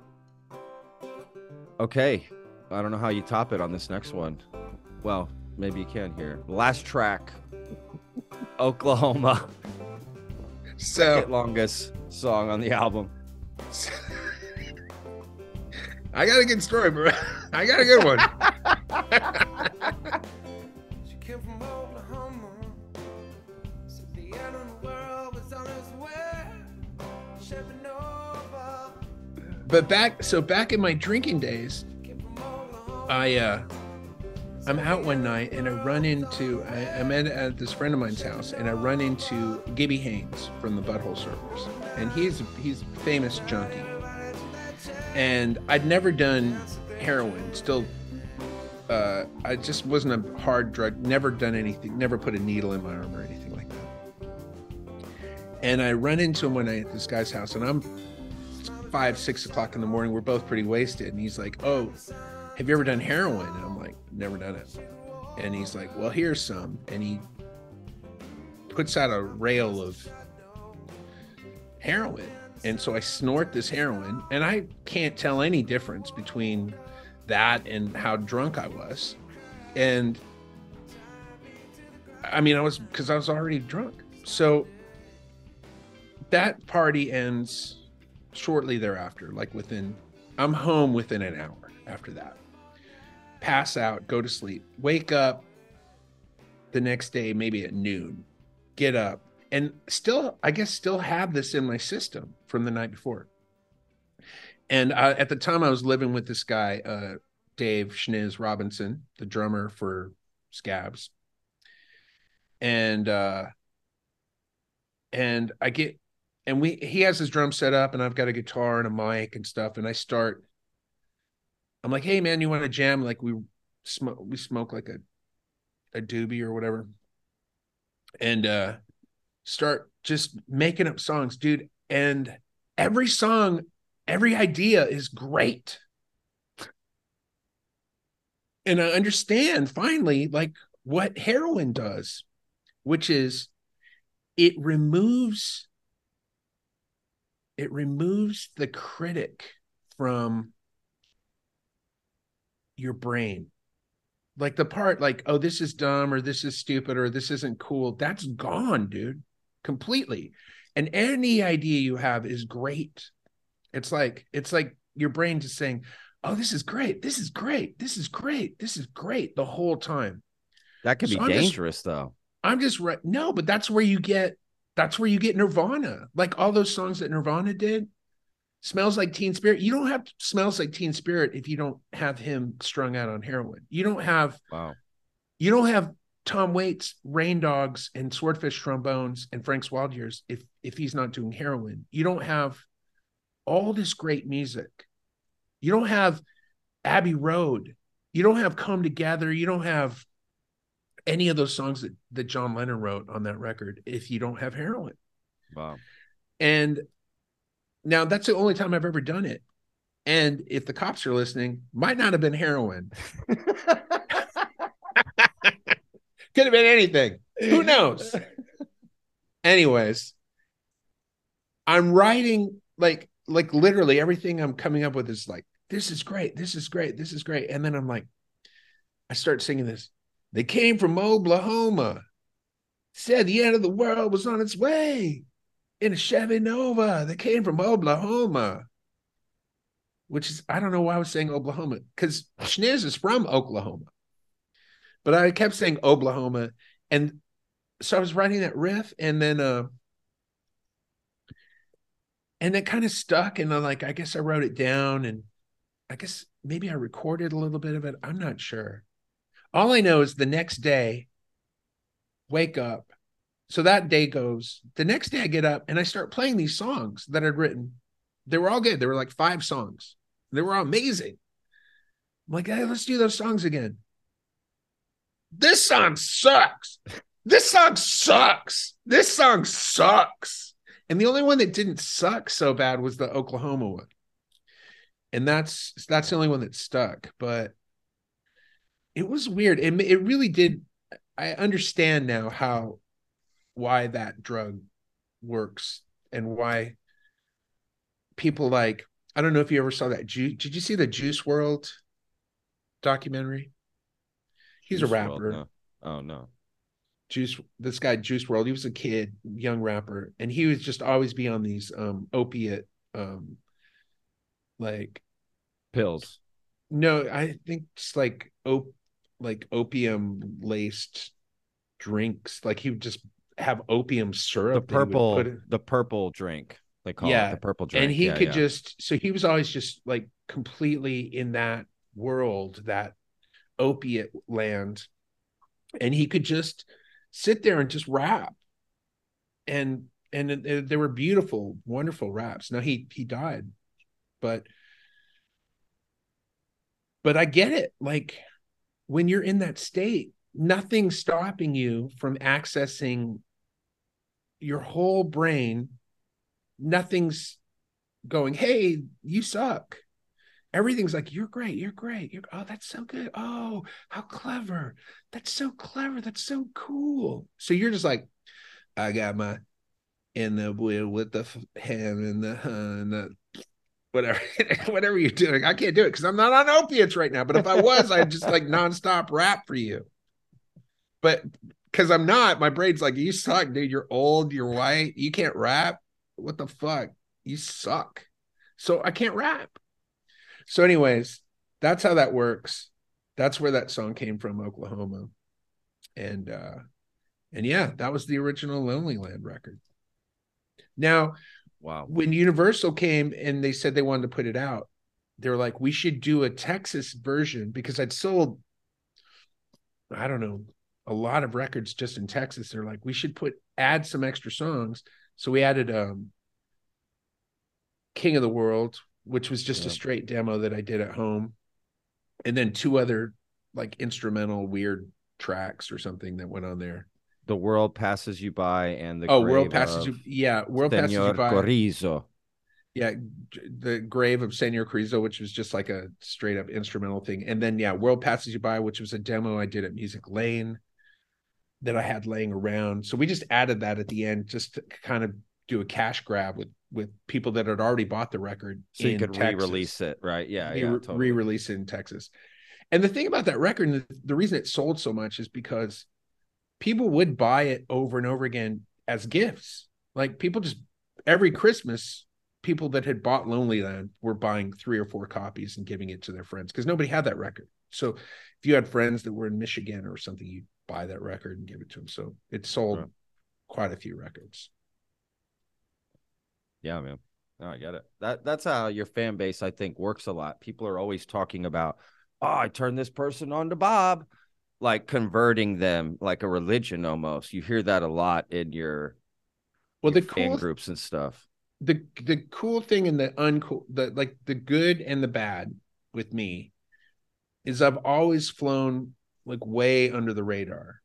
Okay. I don't know how you top it on this next one. Well, maybe you can here. Last track. *laughs* Oklahoma. so Second longest song on the album. *laughs* i got a good story bro *laughs* i got a good one but back so back in my drinking days. I uh I'm out one night and I run into I, I'm at, at this friend of mine's house and I run into Gibby Haynes from the Butthole Surfers and he's he's famous junkie and I'd never done heroin still uh I just wasn't a hard drug never done anything never put a needle in my arm or anything like that and I run into him one night at this guy's house and I'm five six o'clock in the morning we're both pretty wasted and he's like oh have you ever done heroin? And I'm like, never done it. And he's like, well, here's some. And he puts out a rail of heroin. And so I snort this heroin, and I can't tell any difference between that and how drunk I was. And I mean, I was because I was already drunk. So that party ends shortly thereafter, like within, I'm home within an hour after that pass out, go to sleep, wake up the next day, maybe at noon, get up, and still, I guess, still have this in my system from the night before. And uh, at the time, I was living with this guy, uh, Dave Schniz Robinson, the drummer for Scabs. And, uh, and I get, and we, he has his drum set up, and I've got a guitar and a mic and stuff. And I start, I'm like, hey man, you want to jam? Like we smoke, we smoke like a a doobie or whatever, and uh start just making up songs, dude. And every song, every idea is great. And I understand finally like what heroin does, which is it removes it removes the critic from your brain. Like the part like oh this is dumb or this is stupid or this isn't cool that's gone dude completely. And any idea you have is great. It's like it's like your brain just saying oh this is great this is great this is great this is great the whole time. That could So be I'm just- dangerous though. i'm just right no but that's where you get that's where you get nirvana like all those songs that nirvana did smells like teen spirit you don't have smells like teen spirit if you don't have him strung out on heroin you don't have Wow. you don't have Tom Waits, Rain Dogs, and Swordfish Trombones and Frank's Wild Years if if he's not doing heroin. You don't have all this great music. You don't have Abbey Road. You don't have Come Together. You don't have any of those songs that, that John Lennon wrote on that record if you don't have heroin. Wow. And now that's the only time I've ever done it. And if the cops are listening, might not have been heroin. *laughs* Could have been anything. Who knows? *laughs* Anyways, I'm writing like like literally everything I'm coming up with is like this is great, this is great, this is great, and then I'm like, I start singing this. They came from Oklahoma. Said the end of the world was on its way in a Chevy Nova. They came from Oklahoma, which is I don't know why I was saying Oklahoma because Schniz is from Oklahoma, but I kept saying Oklahoma, and so I was writing that riff, and then uh, and it kind of stuck, and then like I guess I wrote it down, and I guess maybe I recorded a little bit of it. I'm not sure. All I know is the next day, wake up. So that day goes. The next day I get up and I start playing these songs that I'd written. They were all good. They were like five songs. They were all amazing. I'm like, hey, let's do those songs again. This song sucks. This song sucks. This song sucks. And the only one that didn't suck so bad was the Oklahoma one. And that's that's the only one that stuck. But it was weird. It it really did. I understand now how why that drug works and why people like I don't know if you ever saw that. Ju- Did you see the Juice WRLD documentary? He's Juice a rapper. no. Oh no. Juice this guy Juice WRLD. He was a kid, young rapper, and he was just always be on these um opiate um like Pills. no, I think it's like op like opium laced drinks. Like he would just have opium syrup. that he would purple put in- the purple drink. They call Yeah, it the purple drink. and he Yeah, could yeah. just so he was always just like completely in that world that opiate land and he could just sit there and just rap and and there were beautiful wonderful raps now he he died but but i get it like when you're in that state nothing's stopping you from accessing your whole brain nothing's going, hey, you suck. Everything's like, you're great, you're great. You're oh, that's so good. Oh, how clever. That's so clever. That's so cool. So you're just like, I got my in the with the hand and the uh, and the whatever, *laughs* whatever you're doing. I can't do it because I'm not on opiates right now. But if I was, I'd just like nonstop rap for you. But because I'm not, my brain's like, you suck, dude. You're old, you're white, you can't rap. What the fuck? You suck. So I can't rap. So, anyways, that's how that works. That's where that song came from, Oklahoma. And uh and yeah, that was the original Lonelyland record. Now, wow. when Universal came and they said they wanted to put it out, they were like, we should do a Texas version because I'd sold, I don't know, a lot of records just in Texas. They're like, we should put add some extra songs. So we added um King of the World, which was just Yeah. a straight demo that I did at home, and then two other like instrumental weird tracks or something that went on there. The world passes you by and the oh, World passes of you, yeah, World passes you Senor by. Corizo. yeah the grave of senor Corizo which was just like a straight up instrumental thing and then yeah world passes you by which was a demo i did at music lane that i had laying around so we just added that at the end just to kind of do a cash grab with with people that had already bought the record So you could Texas. re-release it, right? Yeah, Re- yeah, totally. re-release it in texas and the thing about that record and the reason it sold so much is because people would buy it over and over again as gifts like people just every christmas people that had bought lonely land were buying three or four copies and giving it to their friends because nobody had that record so if you had friends that were in michigan or something you'd buy that record and give it to them so it sold quite a few records Yeah, man. No, I get it. That that's how your fan base, I think, works a lot. People are always talking about, oh, I turned this person on to Bob, like converting them like a religion almost. You hear that a lot in your, well your the fan cool groups and stuff. the the cool thing and the uncool the like the good and the bad with me is I've always flown like way under the radar.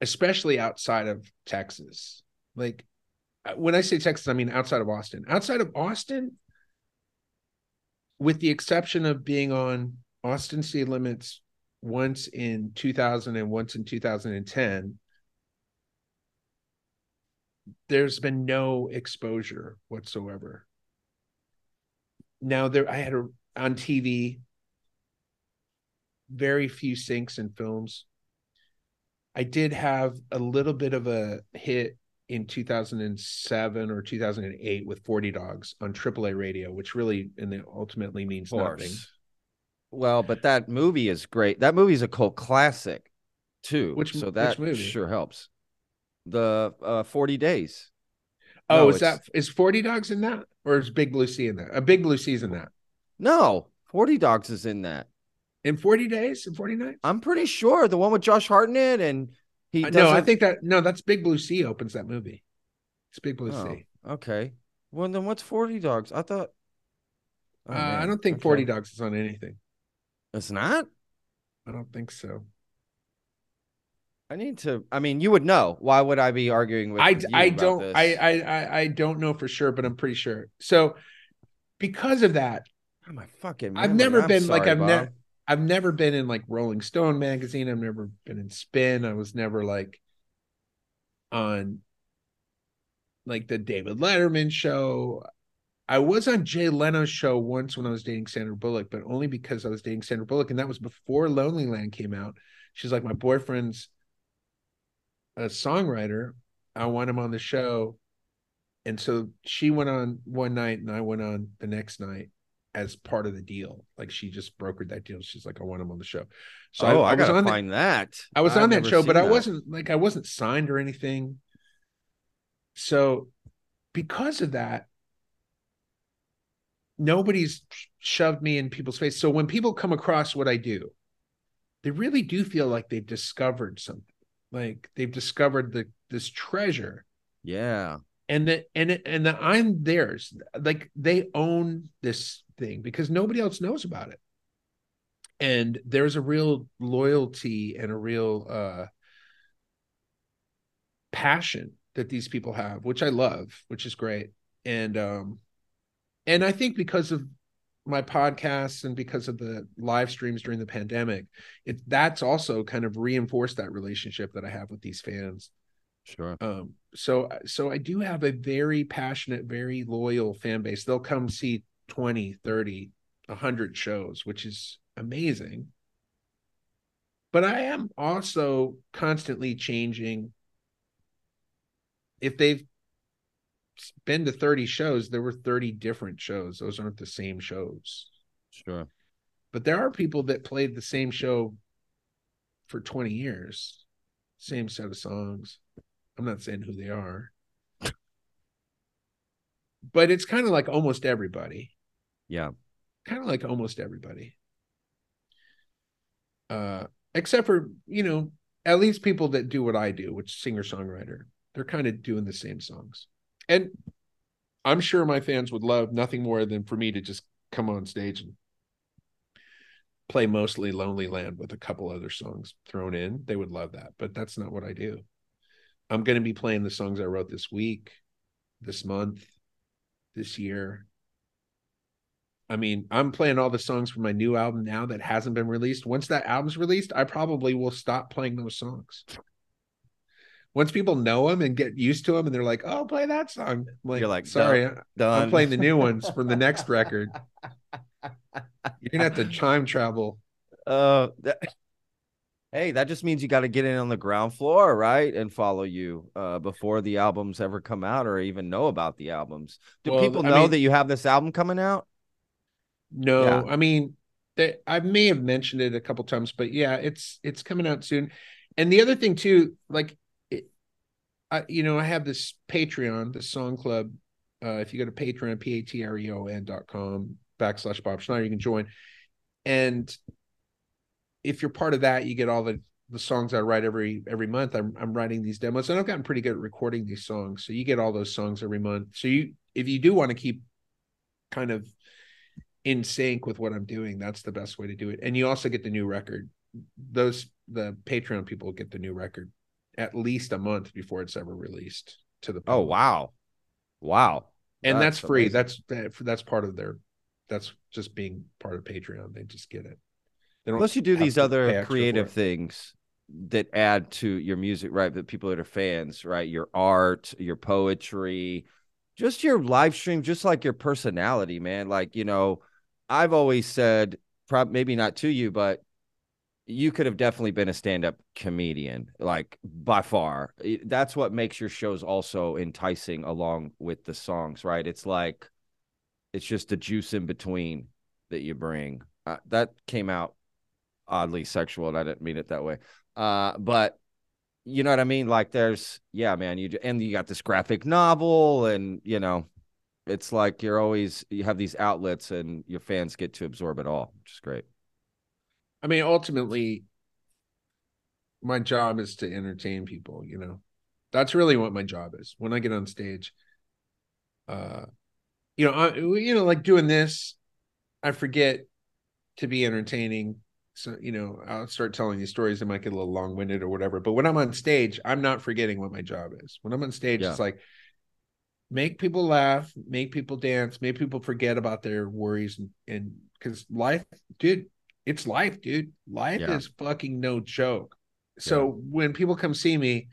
Especially outside of Texas. Like uh, when I say Texas, I mean outside of Austin. Outside of Austin, with the exception of being on Austin City Limits once in 2000 and once in 2010, there's been no exposure whatsoever. Now there I had a on TV very few syncs and films. I did have a little bit of a hit in 2007 or 2008 with 40 Dogs on AAA radio, which really and ultimately means nothing. Well, but that movie is great. That movie is a cult classic, too. Which- so which that movie? sure helps. The uh, Forty Days. Oh, No, is it's- that is 40 Dogs in that? Or is Big Blue Sea in that? A Big Blue Sea's in that. No, Forty Dogs is in that. In 40 days? and 40 nights? I'm pretty sure the one with Josh Hartnett and he. Uh, no, I think that no, that's Big Blue Sea opens that movie. It's Big Blue Oh, Sea. okay. Well, then what's Forty Dogs? I thought. Oh, uh, I don't think Okay. 40 Dogs is on anything. It's not. I don't think so. I need to. I mean, you would know. Why would I be arguing with? I you I don't? I, I I don't know for sure, but I'm pretty sure. So because of that, Oh, my fucking. I've never I'm been like I've never I've never been in like Rolling Stone magazine. I've never been in Spin. I was never like on like the David Letterman show. I was on Jay Leno's show once when I was dating Sandra Bullock, but only because I was dating Sandra Bullock, and that was before Lonelyland came out. She's like, my boyfriend's a songwriter. I want him on the show. And so she went on one night and I went on the next night as part of the deal. Like she just brokered that deal. She's like, I want him on the show. So oh, I, I, was gotta on that- find that. I was I've on that show, but seen I wasn't like I wasn't signed or anything. So because of that, nobody's shoved me in people's face. So when people come across what I do, they really do feel like they've discovered something. Like they've discovered the this treasure Yeah. and that and it, and that I'm theirs. Like they own this thing because nobody else knows about it. And there's a real loyalty and a real uh passion that these people have, which I love, which is great. And um and I think because of my podcasts and because of the live streams during the pandemic, it that's also kind of reinforced that relationship that I have with these fans. Sure. um so so i do have a very passionate very loyal fan base. They'll come see 20 30 100 shows which is amazing. But i am also constantly changing if they've been to 30 shows there were 30 different shows. Those aren't the same shows. Sure. but there are people that played the same show for 20 years same set of songs. I'm not saying who they are. *laughs* But it's kind of like almost everybody. Yeah. kind of like almost everybody. Uh except for you know at least people that do what i do which singer songwriter they're kind of doing the same songs and i'm sure my fans would love nothing more than for me to just come on stage and play mostly lonely land with a couple other songs thrown in they would love that but that's not what i do i'm going to be playing the songs i wrote this week this month this year I mean, I'm playing all the songs from my new album now that hasn't been released. Once that album's released, I probably will stop playing those songs. Once people know them and get used to them, and they're like, "Oh, play that song," I'm like, You're like, "Sorry, Done. I'm playing the new ones from the next *laughs* record." You're gonna have to time travel. Uh, that- hey, that just means you got to get in on the ground floor, right, and follow you uh, before the albums ever come out or even know about the albums. Do Well, people I know mean- that you have this album coming out? No, Yeah. I mean, they, I may have mentioned it a couple times, but yeah, it's it's coming out soon. And the other thing too, like, I you know I have this Patreon, the Song Club. Uh, if you go to Patreon, p a t r e o n dot com backslash Bob Schneider, you can join. And if you're part of that, you get all the the songs I write every every month. I'm I'm writing these demos, and I've gotten pretty good at recording these songs. So you get all those songs every month. So you if you do want to keep kind of in sync with what I'm doing, that's the best way to do it. And you also get the new record. Those the Patreon people get the new record at least a month before it's ever released to the oh, public. Oh wow, wow, and that's, That's free. amazing. That's that's part of their. That's just being part of Patreon. They just get it. Plus, you do these other creative things that add to your music, right? That people that are fans, right? Your art, your poetry, just your live stream, just like your personality, man. Like, you know, I've always said, prob maybe not to you, but you could have definitely been a stand-up comedian, like by far. That's what makes your shows also enticing along with the songs, right? It's like it's just the juice in between that you bring. Uh, that came out oddly sexual, and I didn't mean it that way. Uh, but you know what I mean? Like, there's yeah, man. You and you got this graphic novel, and you know, it's like you're always you have these outlets, and your fans get to absorb it all, which is great. I mean, ultimately, my job is to entertain people. You know, that's really what my job is. When I get on stage, uh, you know, I, you know, like doing this, I forget to be entertaining. So you know, I'll start telling these stories. They might get a little long winded or whatever. But when I'm on stage, I'm not forgetting what my job is. When I'm on stage, Yeah. it's like make people laugh, make people dance, make people forget about their worries, and and because life, dude, it's life, dude. Life Yeah. is fucking no joke. So when people come see me,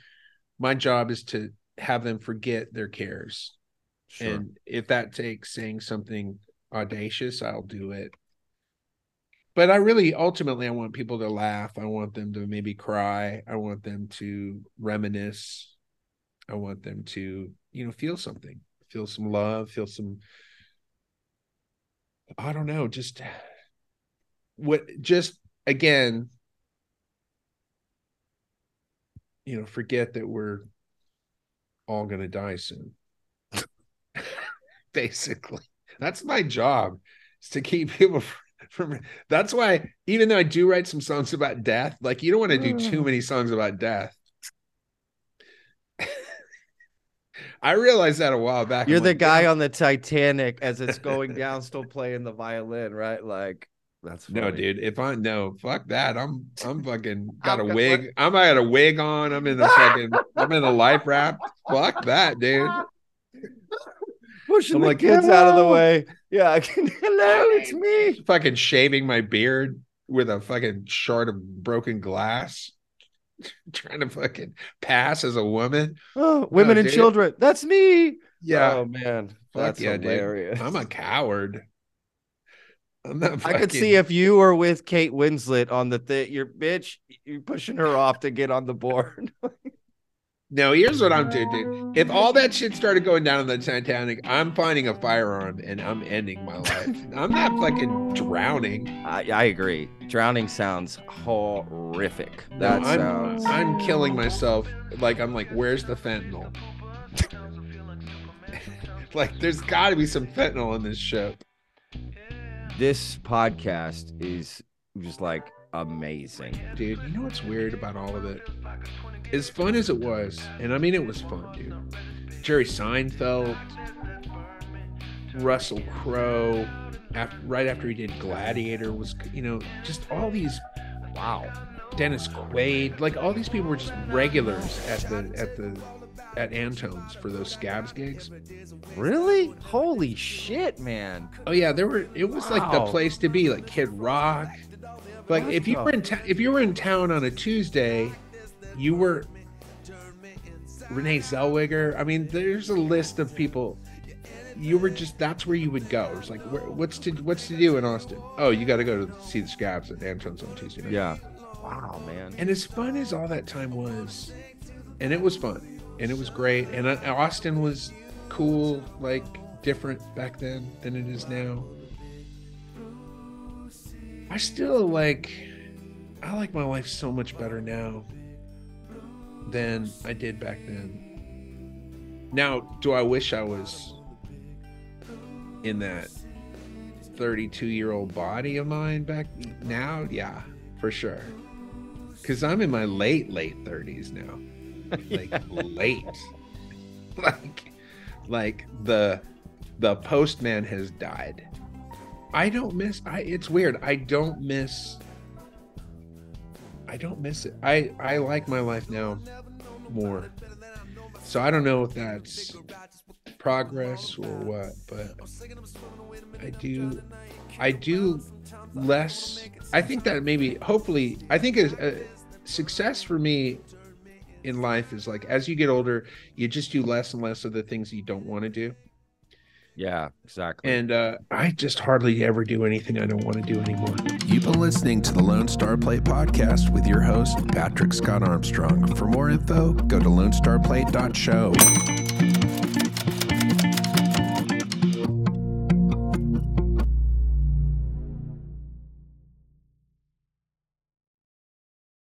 my job is to have them forget their cares. Sure. And if that takes saying something audacious, I'll do it. But I really ultimately I want people to laugh. I want them to maybe cry. I want them to reminisce. I want them to, you know, feel something. Feel some love, feel some I don't know, just what just again you know, forget that we're all going to die soon. *laughs* Basically, that's my job is to keep people from. That's why, even though I do write some songs about death, like you don't want to do too mm. many songs about death. *laughs* I realized that a while back. You're I'm the like, guy "Damn, on the Titanic as it's going *laughs* down, still playing the violin, right? Like that's funny. No, dude. If I no, fuck that. I'm I'm fucking *laughs* got I'm a gonna wig. I'm I got a wig on. I'm in the fucking I'm in a life wrap. Fuck that, dude. *laughs* pushing I'm the like, kids out of the way. Yeah, I can. *laughs* Hello, it's me. Fucking shaving my beard with a fucking shard of broken glass. Trying to fucking pass as a woman. *gasps* Oh, women and dude. children. That's me. Yeah. Oh man, Fuck that's yeah, dude. hilarious. I'm a coward. I could see if you were with Kate Winslet on the thing. You're bitch. You're pushing her off to get on the board. *laughs* No, here's what I'm doing, dude. If all that shit started going down on the Titanic, I'm finding a firearm and I'm ending my life. *laughs* I'm not fucking drowning. I, I agree. Drowning sounds horrific. That I'm, sounds. I'm killing myself. Like I'm like, where's the fentanyl? *laughs* like, there's got to be some fentanyl in this ship. This podcast is just like amazing. dude. You know what's weird about all of it? As fun as it was, and I mean it was fun, dude. Jerry Seinfeld, Russell Crowe, after, right after he did Gladiator, was you know just all these. Wow, Dennis Quaid, like all these people were just regulars at the at the at Antone's for those Scabs gigs. Really? Holy shit, man. Oh yeah, there were. It was like the place to be, like Kid Rock. Like if you were in town, if you were in town on a Tuesday, you were Renee Zellweger. I mean, there's a list of people. You were just that's where you would go. It's like where, what's to what's to do in Austin? Oh, you got to go to see the Scabs at Antone's on Tuesday. night. Yeah. Wow, man. And as fun as all that time was, and it was fun, and it was great, and uh, Austin was cool, like different back then than it is now. I still like, I like my life so much better now than I did back then. Now, do I wish I was in that 32 year old body of mine back now? Yeah, for sure because I'm in my late late 30s now, *laughs* like late, *laughs* like like the the postman has died. I don't miss. I it's weird. I don't miss. I don't miss it. I I like my life now more. So I don't know if that's progress or what, but I do I do less. I think that maybe hopefully I think a, a success for me in life is like as you get older, you just do less and less of the things you don't want to do. Yeah, exactly. And uh, I just hardly ever do anything I don't want to do anymore. You've been listening to the Lone Star Plate podcast with your host, Patrick Scott Armstrong. For more info, go to lonestarplate.show.